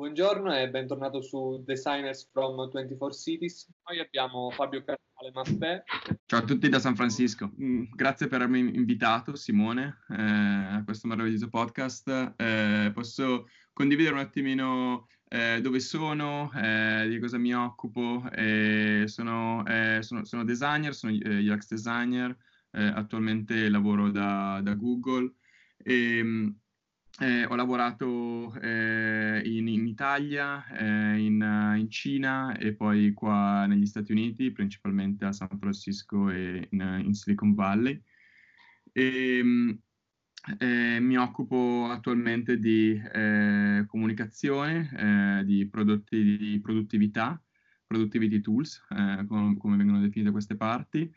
Buongiorno e bentornato su Designers from 24 Cities. Noi abbiamo Fabio Carnale Maffè. Ciao a tutti da San Francisco. Mm, grazie per avermi invitato, Simone, eh, a questo meraviglioso podcast. Eh, posso condividere un attimino eh, dove sono, eh, di cosa mi occupo. Sono, eh, sono, sono, designer, sono UX designer, eh, attualmente lavoro da, da Google. E, mm, eh, ho lavorato eh, in, in, Italia, eh, in, in, Cina e poi qua negli Stati Uniti, principalmente a San Francisco e in, in Silicon Valley. E, mm, eh, mi occupo attualmente di eh, comunicazione, eh, di prodotti di produttività, productivity tools, com- come vengono definite queste parti,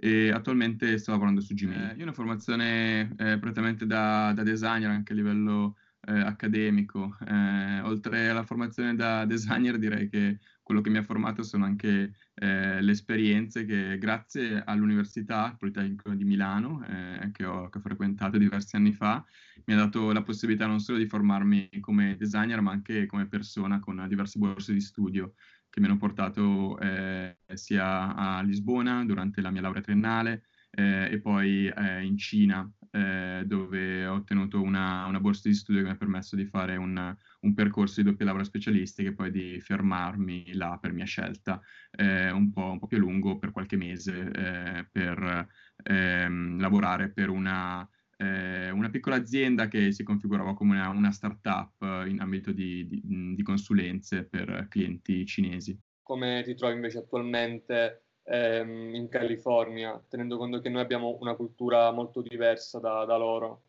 e attualmente sto lavorando su Gmail. Eh, io ho una formazione eh, prettamente da, da, designer anche a livello eh, accademico. Eh, oltre alla formazione da designer direi che quello che mi ha formato sono anche eh, le esperienze che grazie all'Università Politecnico di Milano, eh, che ho, che, ho, frequentato diversi anni fa, mi ha dato la possibilità non solo di formarmi come designer ma anche come persona con diverse borse di studio che mi hanno portato eh, sia a Lisbona durante la mia laurea triennale eh, e poi eh, in Cina eh, dove ho ottenuto una, una, borsa di studio che mi ha permesso di fare un, un, percorso di doppia laurea specialistica e poi di fermarmi là per mia scelta eh, un po', un, po', più a lungo per qualche mese eh, per ehm, lavorare per una eh, una piccola azienda che si configurava come una, una startup in ambito di, di, di, consulenze per clienti cinesi. Come ti trovi invece attualmente ehm, in California, tenendo conto che noi abbiamo una cultura molto diversa da, da loro?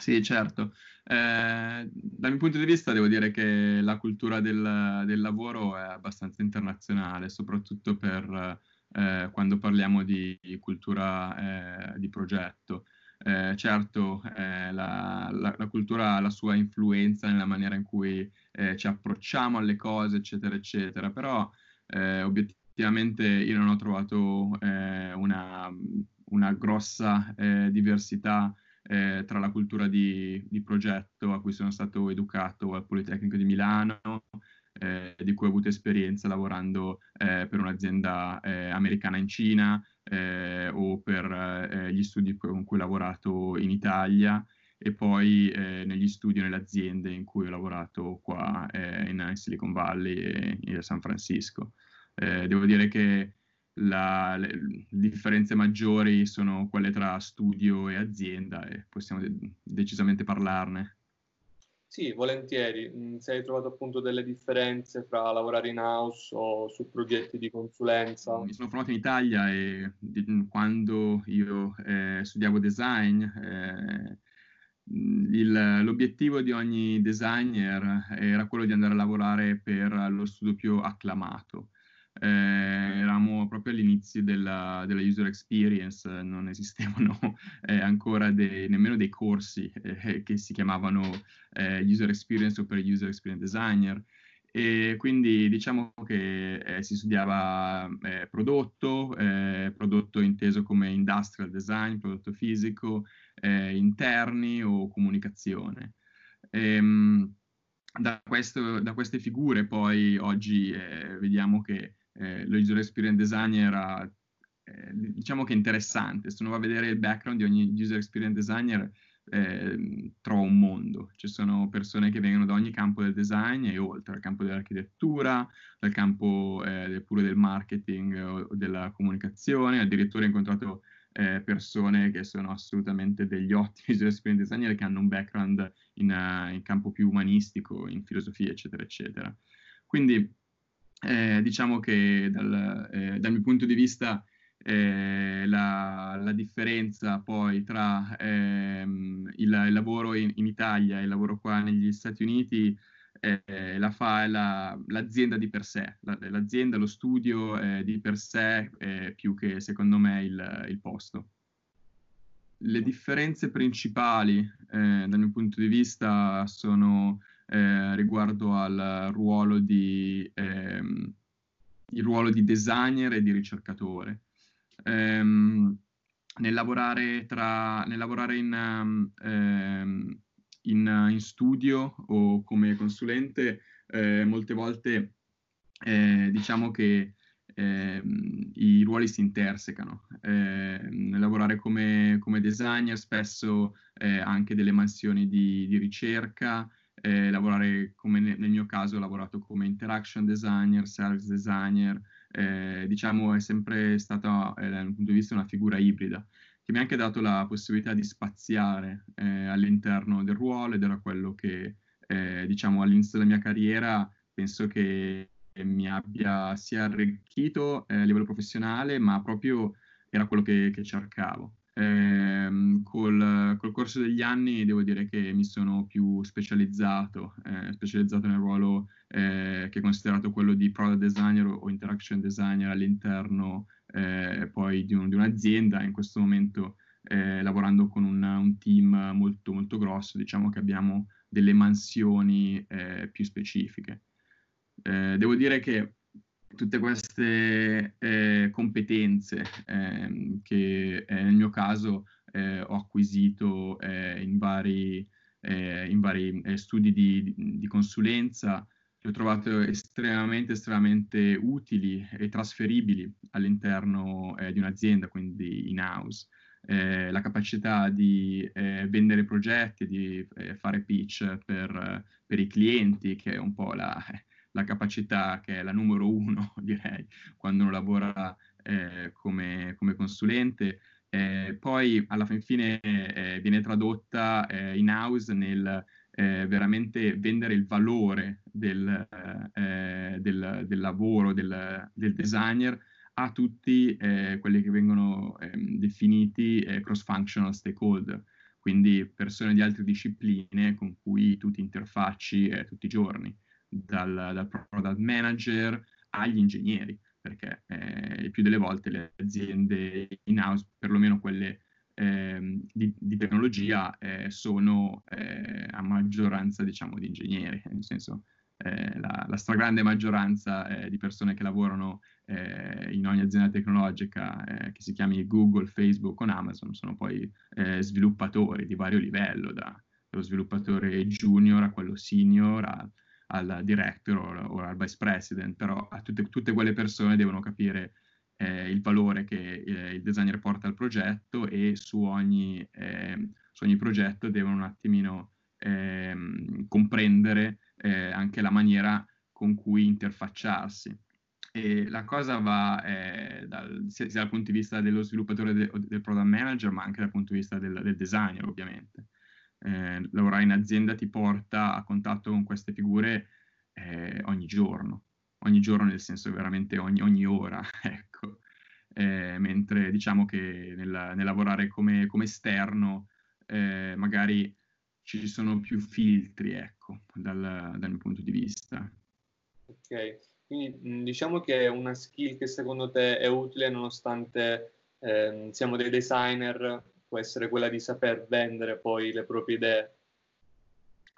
Sì, certo. Eh, dal mio punto di vista devo dire che la cultura del, del lavoro è abbastanza internazionale, soprattutto per eh, quando parliamo di cultura eh, di progetto. Eh, certo, eh, la, la, la, cultura ha la sua influenza nella maniera in cui eh, ci approcciamo alle cose, eccetera, eccetera, però eh, obiettivamente io non ho trovato eh, una, una, grossa eh, diversità tra la cultura di, di, progetto a cui sono stato educato al Politecnico di Milano, di cui ho avuto esperienza lavorando per un'azienda americana in Cina, eh, o per eh, gli studi con cui ho lavorato in Italia e poi eh, negli studi nelle aziende in cui ho lavorato qua eh, in Silicon Valley e, e a San Francisco. Eh, devo dire che la, le, le, differenze maggiori sono quelle tra studio e azienda e possiamo de- decisamente parlarne. Sì, volentieri. Mm, se hai trovato appunto delle differenze fra lavorare in house o su progetti di consulenza? Mi sono formato in Italia e di, quando io eh, studiavo design, eh, il, l'obiettivo di ogni designer era quello di andare a lavorare per lo studio più acclamato eh, eravamo proprio all'inizio della, della, user experience, non esistevano eh, ancora de, nemmeno dei corsi eh, che si chiamavano eh, user experience o per user experience designer. E quindi diciamo che eh, si studiava eh, prodotto, prodotto inteso come industrial design, prodotto fisico, interni o comunicazione. Ehm, da, questo, da, queste figure poi oggi vediamo che eh, lo user experience designer era, eh, diciamo che interessante. Se uno va a vedere il background di ogni user experience designer, eh, trova un mondo. Ci sono persone che vengono da ogni campo del design e oltre, dal campo dell'architettura, dal campo eh, pure del marketing o della comunicazione. Addirittura ho incontrato eh, persone che sono assolutamente degli ottimi user experience designer che hanno un background in, uh, in campo più umanistico, in filosofia, eccetera, eccetera. Quindi eh, diciamo che dal, eh, dal, mio punto di vista eh, la, la, differenza poi tra ehm, il, il, lavoro in, in, Italia e il lavoro qua negli Stati Uniti eh, la fa la, l'azienda di per sé, la, l'azienda, lo studio eh, di per sé più che secondo me il, il posto. Le differenze principali eh, dal mio punto di vista sono eh, riguardo al ruolo di, ehm, ruolo di designer e di ricercatore. Ehm, nel lavorare, tra, nel lavorare in, um, in, in, studio o come consulente, eh, molte volte eh, diciamo che eh, i ruoli si intersecano. Eh, lavorare come, come, designer spesso eh, anche delle mansioni di, di ricerca, eh, lavorare come ne, nel mio caso ho lavorato come interaction designer, service designer, eh, diciamo è sempre stata eh, dal punto di vista una figura ibrida che mi ha anche dato la possibilità di spaziare all'interno del ruolo ed era quello che diciamo all'inizio della mia carriera penso che mi abbia sia arricchito eh, a livello professionale, ma proprio era quello che, che cercavo. Eh, col, col, corso degli anni devo dire che mi sono più specializzato, eh, specializzato nel ruolo eh, che è considerato quello di product designer o interaction designer all'interno eh, poi di, un, di, un'azienda. In questo momento eh, lavorando con un, un, team molto molto grosso, diciamo che abbiamo delle mansioni più specifiche. Eh, devo dire che tutte queste eh, competenze ehm, che eh, nel mio caso eh, ho acquisito eh, in vari, eh, in vari studi di, di, consulenza, le ho trovate estremamente, estremamente utili e trasferibili all'interno di un'azienda, quindi in-house. Eh, la capacità di eh, vendere progetti, di eh, fare pitch per, per, i clienti, che è un po' la, la capacità che è la numero uno, direi, quando uno lavora eh, come, come, consulente. Eh, poi alla fin fine eh, viene tradotta eh, in house nel eh, veramente vendere il valore del, eh, del, del lavoro del, del, designer a tutti quelli che vengono ehm, definiti cross-functional stakeholder, quindi persone di altre discipline con cui tu ti interfacci tutti i giorni dal, dal product manager agli ingegneri, perché eh, più delle volte le aziende in-house, perlomeno quelle eh, di, di, tecnologia, eh, sono eh, a maggioranza, diciamo, di ingegneri, nel senso eh, la, la, stragrande maggioranza eh, di persone che lavorano in ogni azienda tecnologica, che si chiami Google, Facebook o Amazon, sono poi sviluppatori di vario livello, da, dallo sviluppatore junior a quello senior, a, al director o, o al vice president, però tutte, tutte quelle persone devono capire eh, il valore che eh, il designer porta al progetto e su ogni, eh, su ogni progetto devono un attimino ehm, comprendere eh, anche la maniera con cui interfacciarsi. E la cosa va eh, dal, sia, sia, dal punto di vista dello sviluppatore de, del product manager, ma anche dal punto di vista del, del designer, ovviamente eh, lavorare in azienda ti porta a contatto con queste figure eh, ogni giorno, ogni giorno nel senso veramente ogni, ogni ora, ecco. Eh, mentre diciamo che nel, nel lavorare come, come esterno eh, magari ci sono più filtri, ecco, dal, dal mio punto di vista. Ok, quindi diciamo che è una skill che secondo te è utile nonostante eh, siamo dei designer può essere quella di saper vendere poi le proprie idee.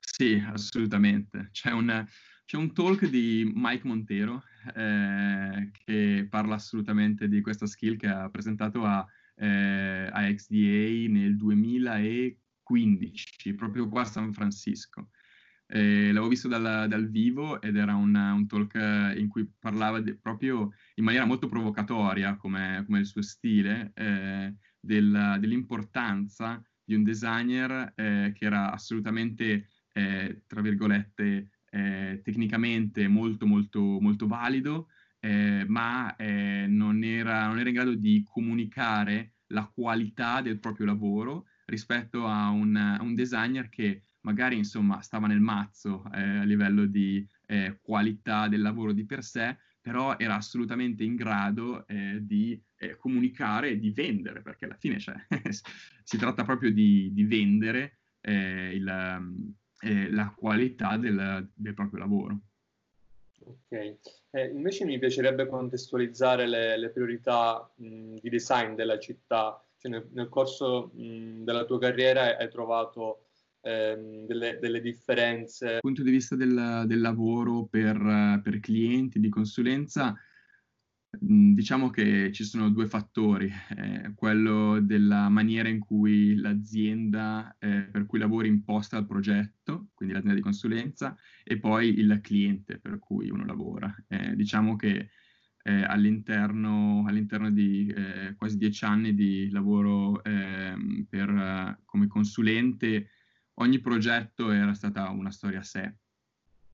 Sì, assolutamente. C'è un, c'è un talk di Mike Montero eh, che parla assolutamente di questa skill che ha presentato a, eh, a XDA nel 2015, proprio qua a San Francisco. Eh, l'avevo visto dal, dal, vivo ed era un, un talk in cui parlava de, proprio in maniera molto provocatoria, come, come il suo stile, eh, del, dell'importanza di un designer eh, che era assolutamente, eh, tra virgolette, eh, tecnicamente molto, molto, molto valido, eh, ma eh, non era, non, era, in grado di comunicare la qualità del proprio lavoro rispetto a un, a un designer che magari insomma stava nel mazzo eh, a livello di qualità del lavoro di per sé, però era assolutamente in grado di eh, comunicare e di vendere, perché alla fine cioè, si tratta proprio di, di vendere eh, il, eh, la qualità del, del, proprio lavoro. Ok, eh, invece mi piacerebbe contestualizzare le, le priorità mh, di design della città, cioè nel, nel corso mh, della tua carriera hai trovato ehm, delle, delle, differenze. Dal punto di vista del, del lavoro per, per, clienti, di consulenza, diciamo che ci sono due fattori, eh, quello della maniera in cui l'azienda eh, per cui lavori imposta il progetto, quindi l'azienda di consulenza, e poi il cliente per cui uno lavora. Eh, diciamo che eh, all'interno, all'interno, di eh, quasi dieci anni di lavoro ehm, per, come consulente, ogni progetto era stata una storia a sé.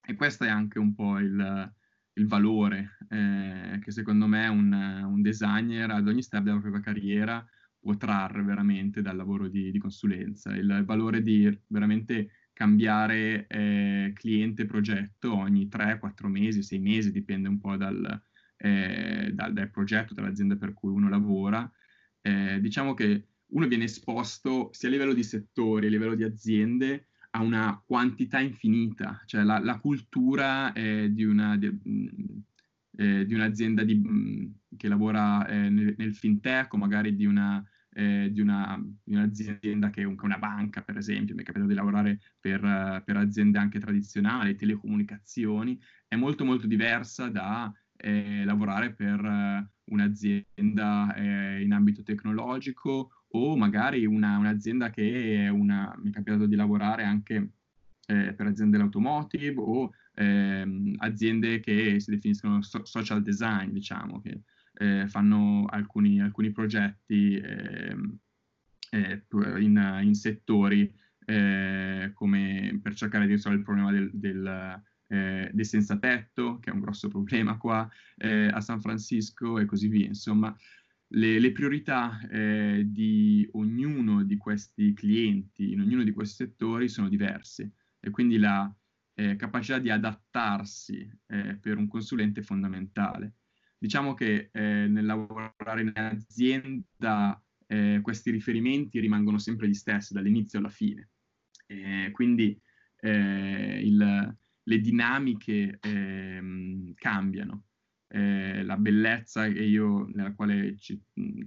E questo è anche un po' il, il valore eh, che secondo me un, un, designer ad ogni step della propria carriera può trarre veramente dal lavoro di, di consulenza. Il valore di veramente cambiare eh, cliente progetto ogni 3-4 mesi, 6 mesi, dipende un po' dal, eh, dal, dal, progetto, dall'azienda per cui uno lavora. Eh, diciamo che uno viene esposto sia a livello di settori, a livello di aziende, a una quantità infinita, cioè la, la cultura eh, di, una, di, eh, di, un'azienda di, mm, che lavora eh, nel, nel, fintech o magari di, una, eh, di, una, di un'azienda che è una banca, per esempio, mi è capitato di lavorare per, per aziende anche tradizionali, telecomunicazioni, è molto molto diversa da eh, lavorare per uh, un'azienda eh, in ambito tecnologico o magari una, un'azienda che è una, mi è capitato di lavorare anche eh, per aziende dell'automotive o ehm, aziende che si definiscono so- social design, diciamo, che eh, fanno alcuni, alcuni progetti ehm, eh, in, in, settori eh, come per cercare di risolvere il problema del, del eh, dei senza tetto, che è un grosso problema qua eh, a San Francisco e così via. Insomma, le, le priorità eh, di ognuno di questi clienti, in ognuno di questi settori, sono diverse e quindi la eh, capacità di adattarsi eh, per un consulente è fondamentale. Diciamo che eh, nel lavorare in azienda questi riferimenti rimangono sempre gli stessi dall'inizio alla fine. quindi il, le dinamiche ehm, cambiano. Eh, la bellezza io, nella quale ci,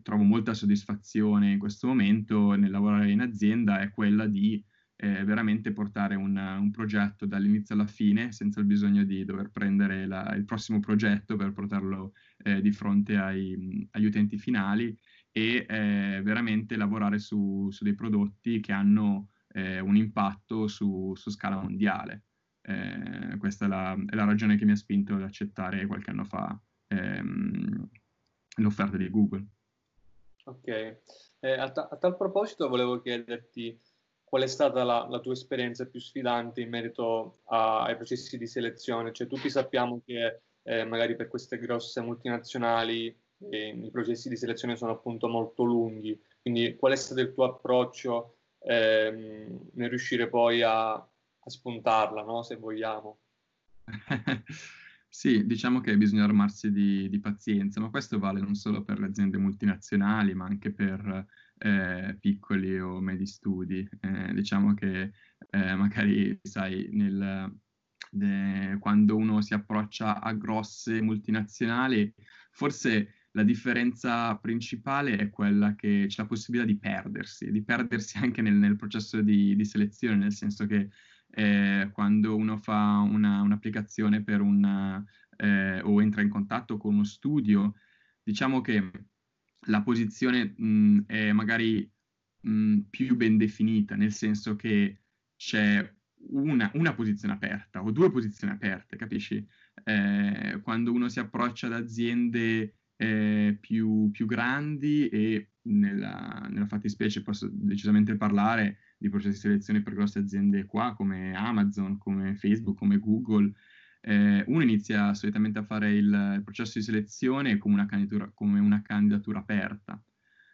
trovo molta soddisfazione in questo momento nel lavorare in azienda è quella di eh, veramente portare un, un, progetto dall'inizio alla fine senza il bisogno di dover prendere la, il prossimo progetto per portarlo eh, di fronte ai, agli utenti finali e eh, veramente lavorare su, su, dei prodotti che hanno eh, un impatto su, su scala mondiale. Eh, questa è la, è la, ragione che mi ha spinto ad accettare qualche anno fa ehm, l'offerta di Google. Ok, eh, a, ta- a, tal proposito volevo chiederti qual è stata la, la tua esperienza più sfidante in merito a, ai processi di selezione, cioè tutti sappiamo che eh, magari per queste grosse multinazionali eh, i processi di selezione sono appunto molto lunghi, quindi qual è stato il tuo approccio ehm, nel riuscire poi a a spuntarla, no? se vogliamo. sì, diciamo che bisogna armarsi di, di, pazienza, ma questo vale non solo per le aziende multinazionali, ma anche per eh, piccoli o medi studi. Eh, diciamo che eh, magari, sai, nel, de, quando uno si approccia a grosse multinazionali, forse la differenza principale è quella che c'è la possibilità di perdersi, di perdersi anche nel, nel processo di, di, selezione, nel senso che eh, quando uno fa una, un'applicazione per un, eh, o entra in contatto con uno studio, diciamo che la posizione mh, è magari mh, più ben definita, nel senso che c'è una, una, posizione aperta o due posizioni aperte, capisci? Eh, quando uno si approccia ad aziende eh, più, più, grandi e nella, nella fattispecie posso decisamente parlare di processi di selezione per grosse aziende qua, come Amazon, come Facebook, come Google, eh, uno inizia solitamente a fare il, processo di selezione come una, come una, candidatura, aperta,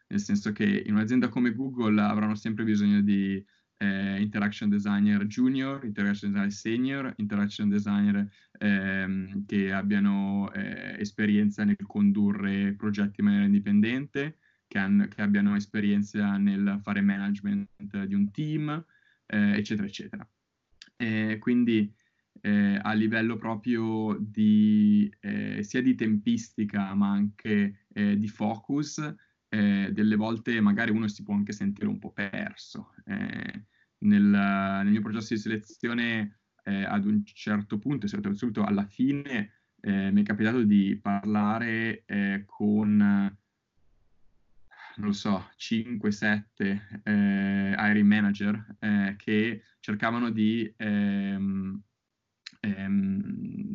nel senso che in un'azienda come Google avranno sempre bisogno di eh, interaction designer junior, interaction designer senior, interaction designer ehm, che abbiano eh, esperienza nel condurre progetti in maniera indipendente, che, han, che abbiano esperienza nel fare management di un team, eh, eccetera, eccetera. Eh, quindi eh, a livello proprio di, eh, sia di tempistica ma anche eh, di focus, eh, delle volte magari uno si può anche sentire un po' perso. Nel, nel, mio processo di selezione ad un certo punto, soprattutto alla fine, eh, mi è capitato di parlare eh, con, non lo so, 5-7 eh, hiring manager eh, che cercavano di, ehm, ehm,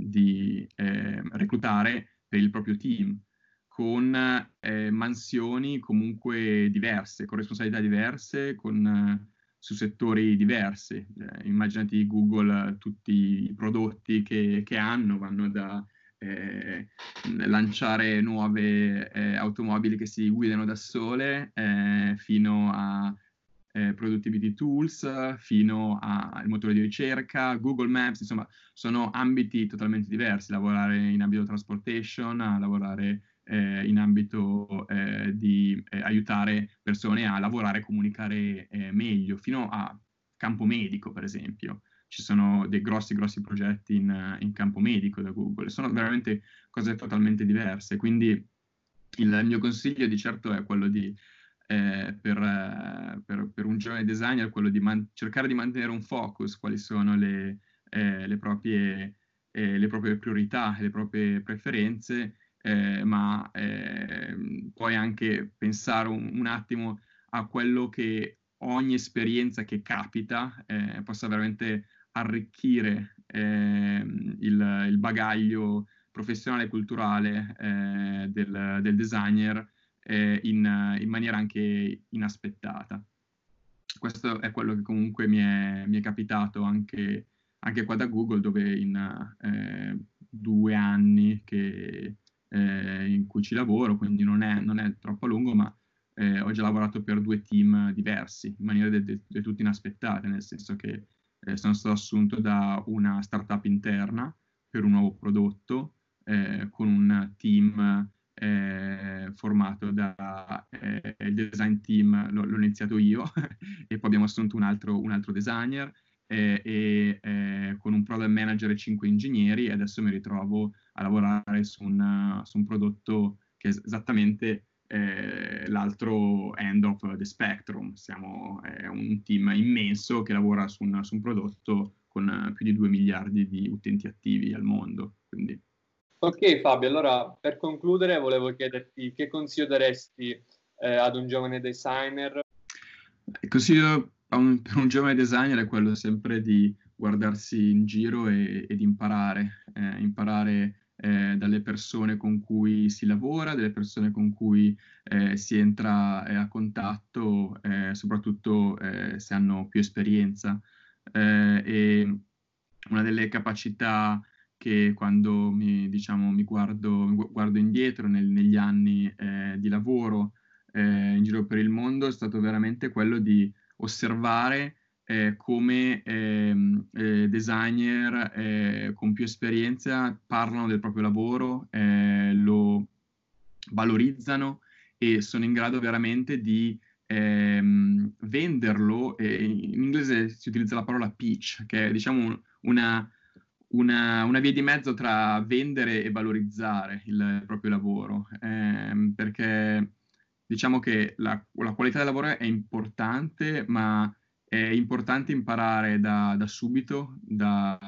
di ehm, reclutare per il proprio team con eh, mansioni comunque diverse, con responsabilità diverse, con su settori diversi. Eh, immaginati Google, tutti i prodotti che, che hanno vanno da eh, lanciare nuove eh, automobili che si guidano da sole eh, fino a eh, productivity tools, fino al motore di ricerca, Google Maps, insomma sono ambiti totalmente diversi, lavorare in ambito transportation, lavorare eh, in ambito eh, di eh, aiutare persone a lavorare e comunicare eh, meglio, fino a campo medico, per esempio. Ci sono dei grossi, grossi progetti in, in campo medico da Google, sono veramente cose totalmente diverse. Quindi il mio consiglio di certo è quello di eh, per, per, per, un giovane designer quello di man- cercare di mantenere un focus, quali sono le, eh, le, proprie, eh, le proprie priorità, le proprie preferenze eh, ma eh, puoi anche pensare un, un, attimo a quello che ogni esperienza che capita eh, possa veramente arricchire ehm, il, il, bagaglio professionale e culturale eh, del, del, designer eh, in, in, maniera anche inaspettata. Questo è quello che comunque mi è, mi è capitato anche, anche, qua da Google, dove in eh, due anni che eh, in cui ci lavoro, quindi non è, non è troppo lungo, ma eh, ho già lavorato per due team diversi, in maniera del de, de tutto inaspettate, nel senso che eh, sono stato assunto da una startup interna per un nuovo prodotto, eh, con un team eh, formato da eh, il design team, l'ho, l'ho iniziato io, e poi abbiamo assunto un altro, un altro designer, eh, e eh, con un product manager e cinque ingegneri e adesso mi ritrovo a lavorare su un, su un prodotto che è esattamente eh, l'altro end of the spectrum. Siamo è un team immenso che lavora su un, su un prodotto con più di 2 miliardi di utenti attivi al mondo. Quindi. Ok Fabio, allora per concludere volevo chiederti che consiglio daresti eh, ad un giovane designer? Il consiglio un, per un giovane designer è quello sempre di guardarsi in giro e, ed imparare, eh, imparare eh, dalle persone con cui si lavora, dalle persone con cui eh, si entra eh, a contatto, eh, soprattutto eh, se hanno più esperienza. e una delle capacità che quando mi, diciamo, mi guardo, guardo indietro nel, negli anni di lavoro in giro per il mondo è stato veramente quello di osservare eh, come ehm, eh, designer eh, con più esperienza parlano del proprio lavoro, eh, lo valorizzano e sono in grado veramente di ehm, venderlo. in inglese si utilizza la parola pitch, che è diciamo una, una, una, via di mezzo tra vendere e valorizzare il proprio lavoro, ehm, perché diciamo che la, la, qualità del lavoro è importante, ma è importante imparare da, da subito, da,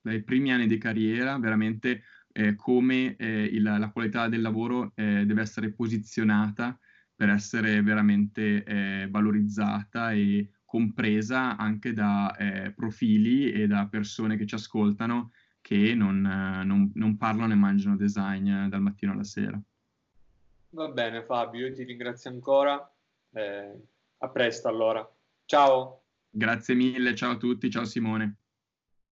dai primi anni di carriera, veramente eh, come eh, il, la qualità del lavoro eh, deve essere posizionata per essere veramente eh, valorizzata e compresa anche da eh, profili e da persone che ci ascoltano che non, non, non parlano e mangiano design dal mattino alla sera. Va bene Fabio, io ti ringrazio ancora. Eh, a presto allora. Ciao. Grazie mille, ciao a tutti, ciao Simone.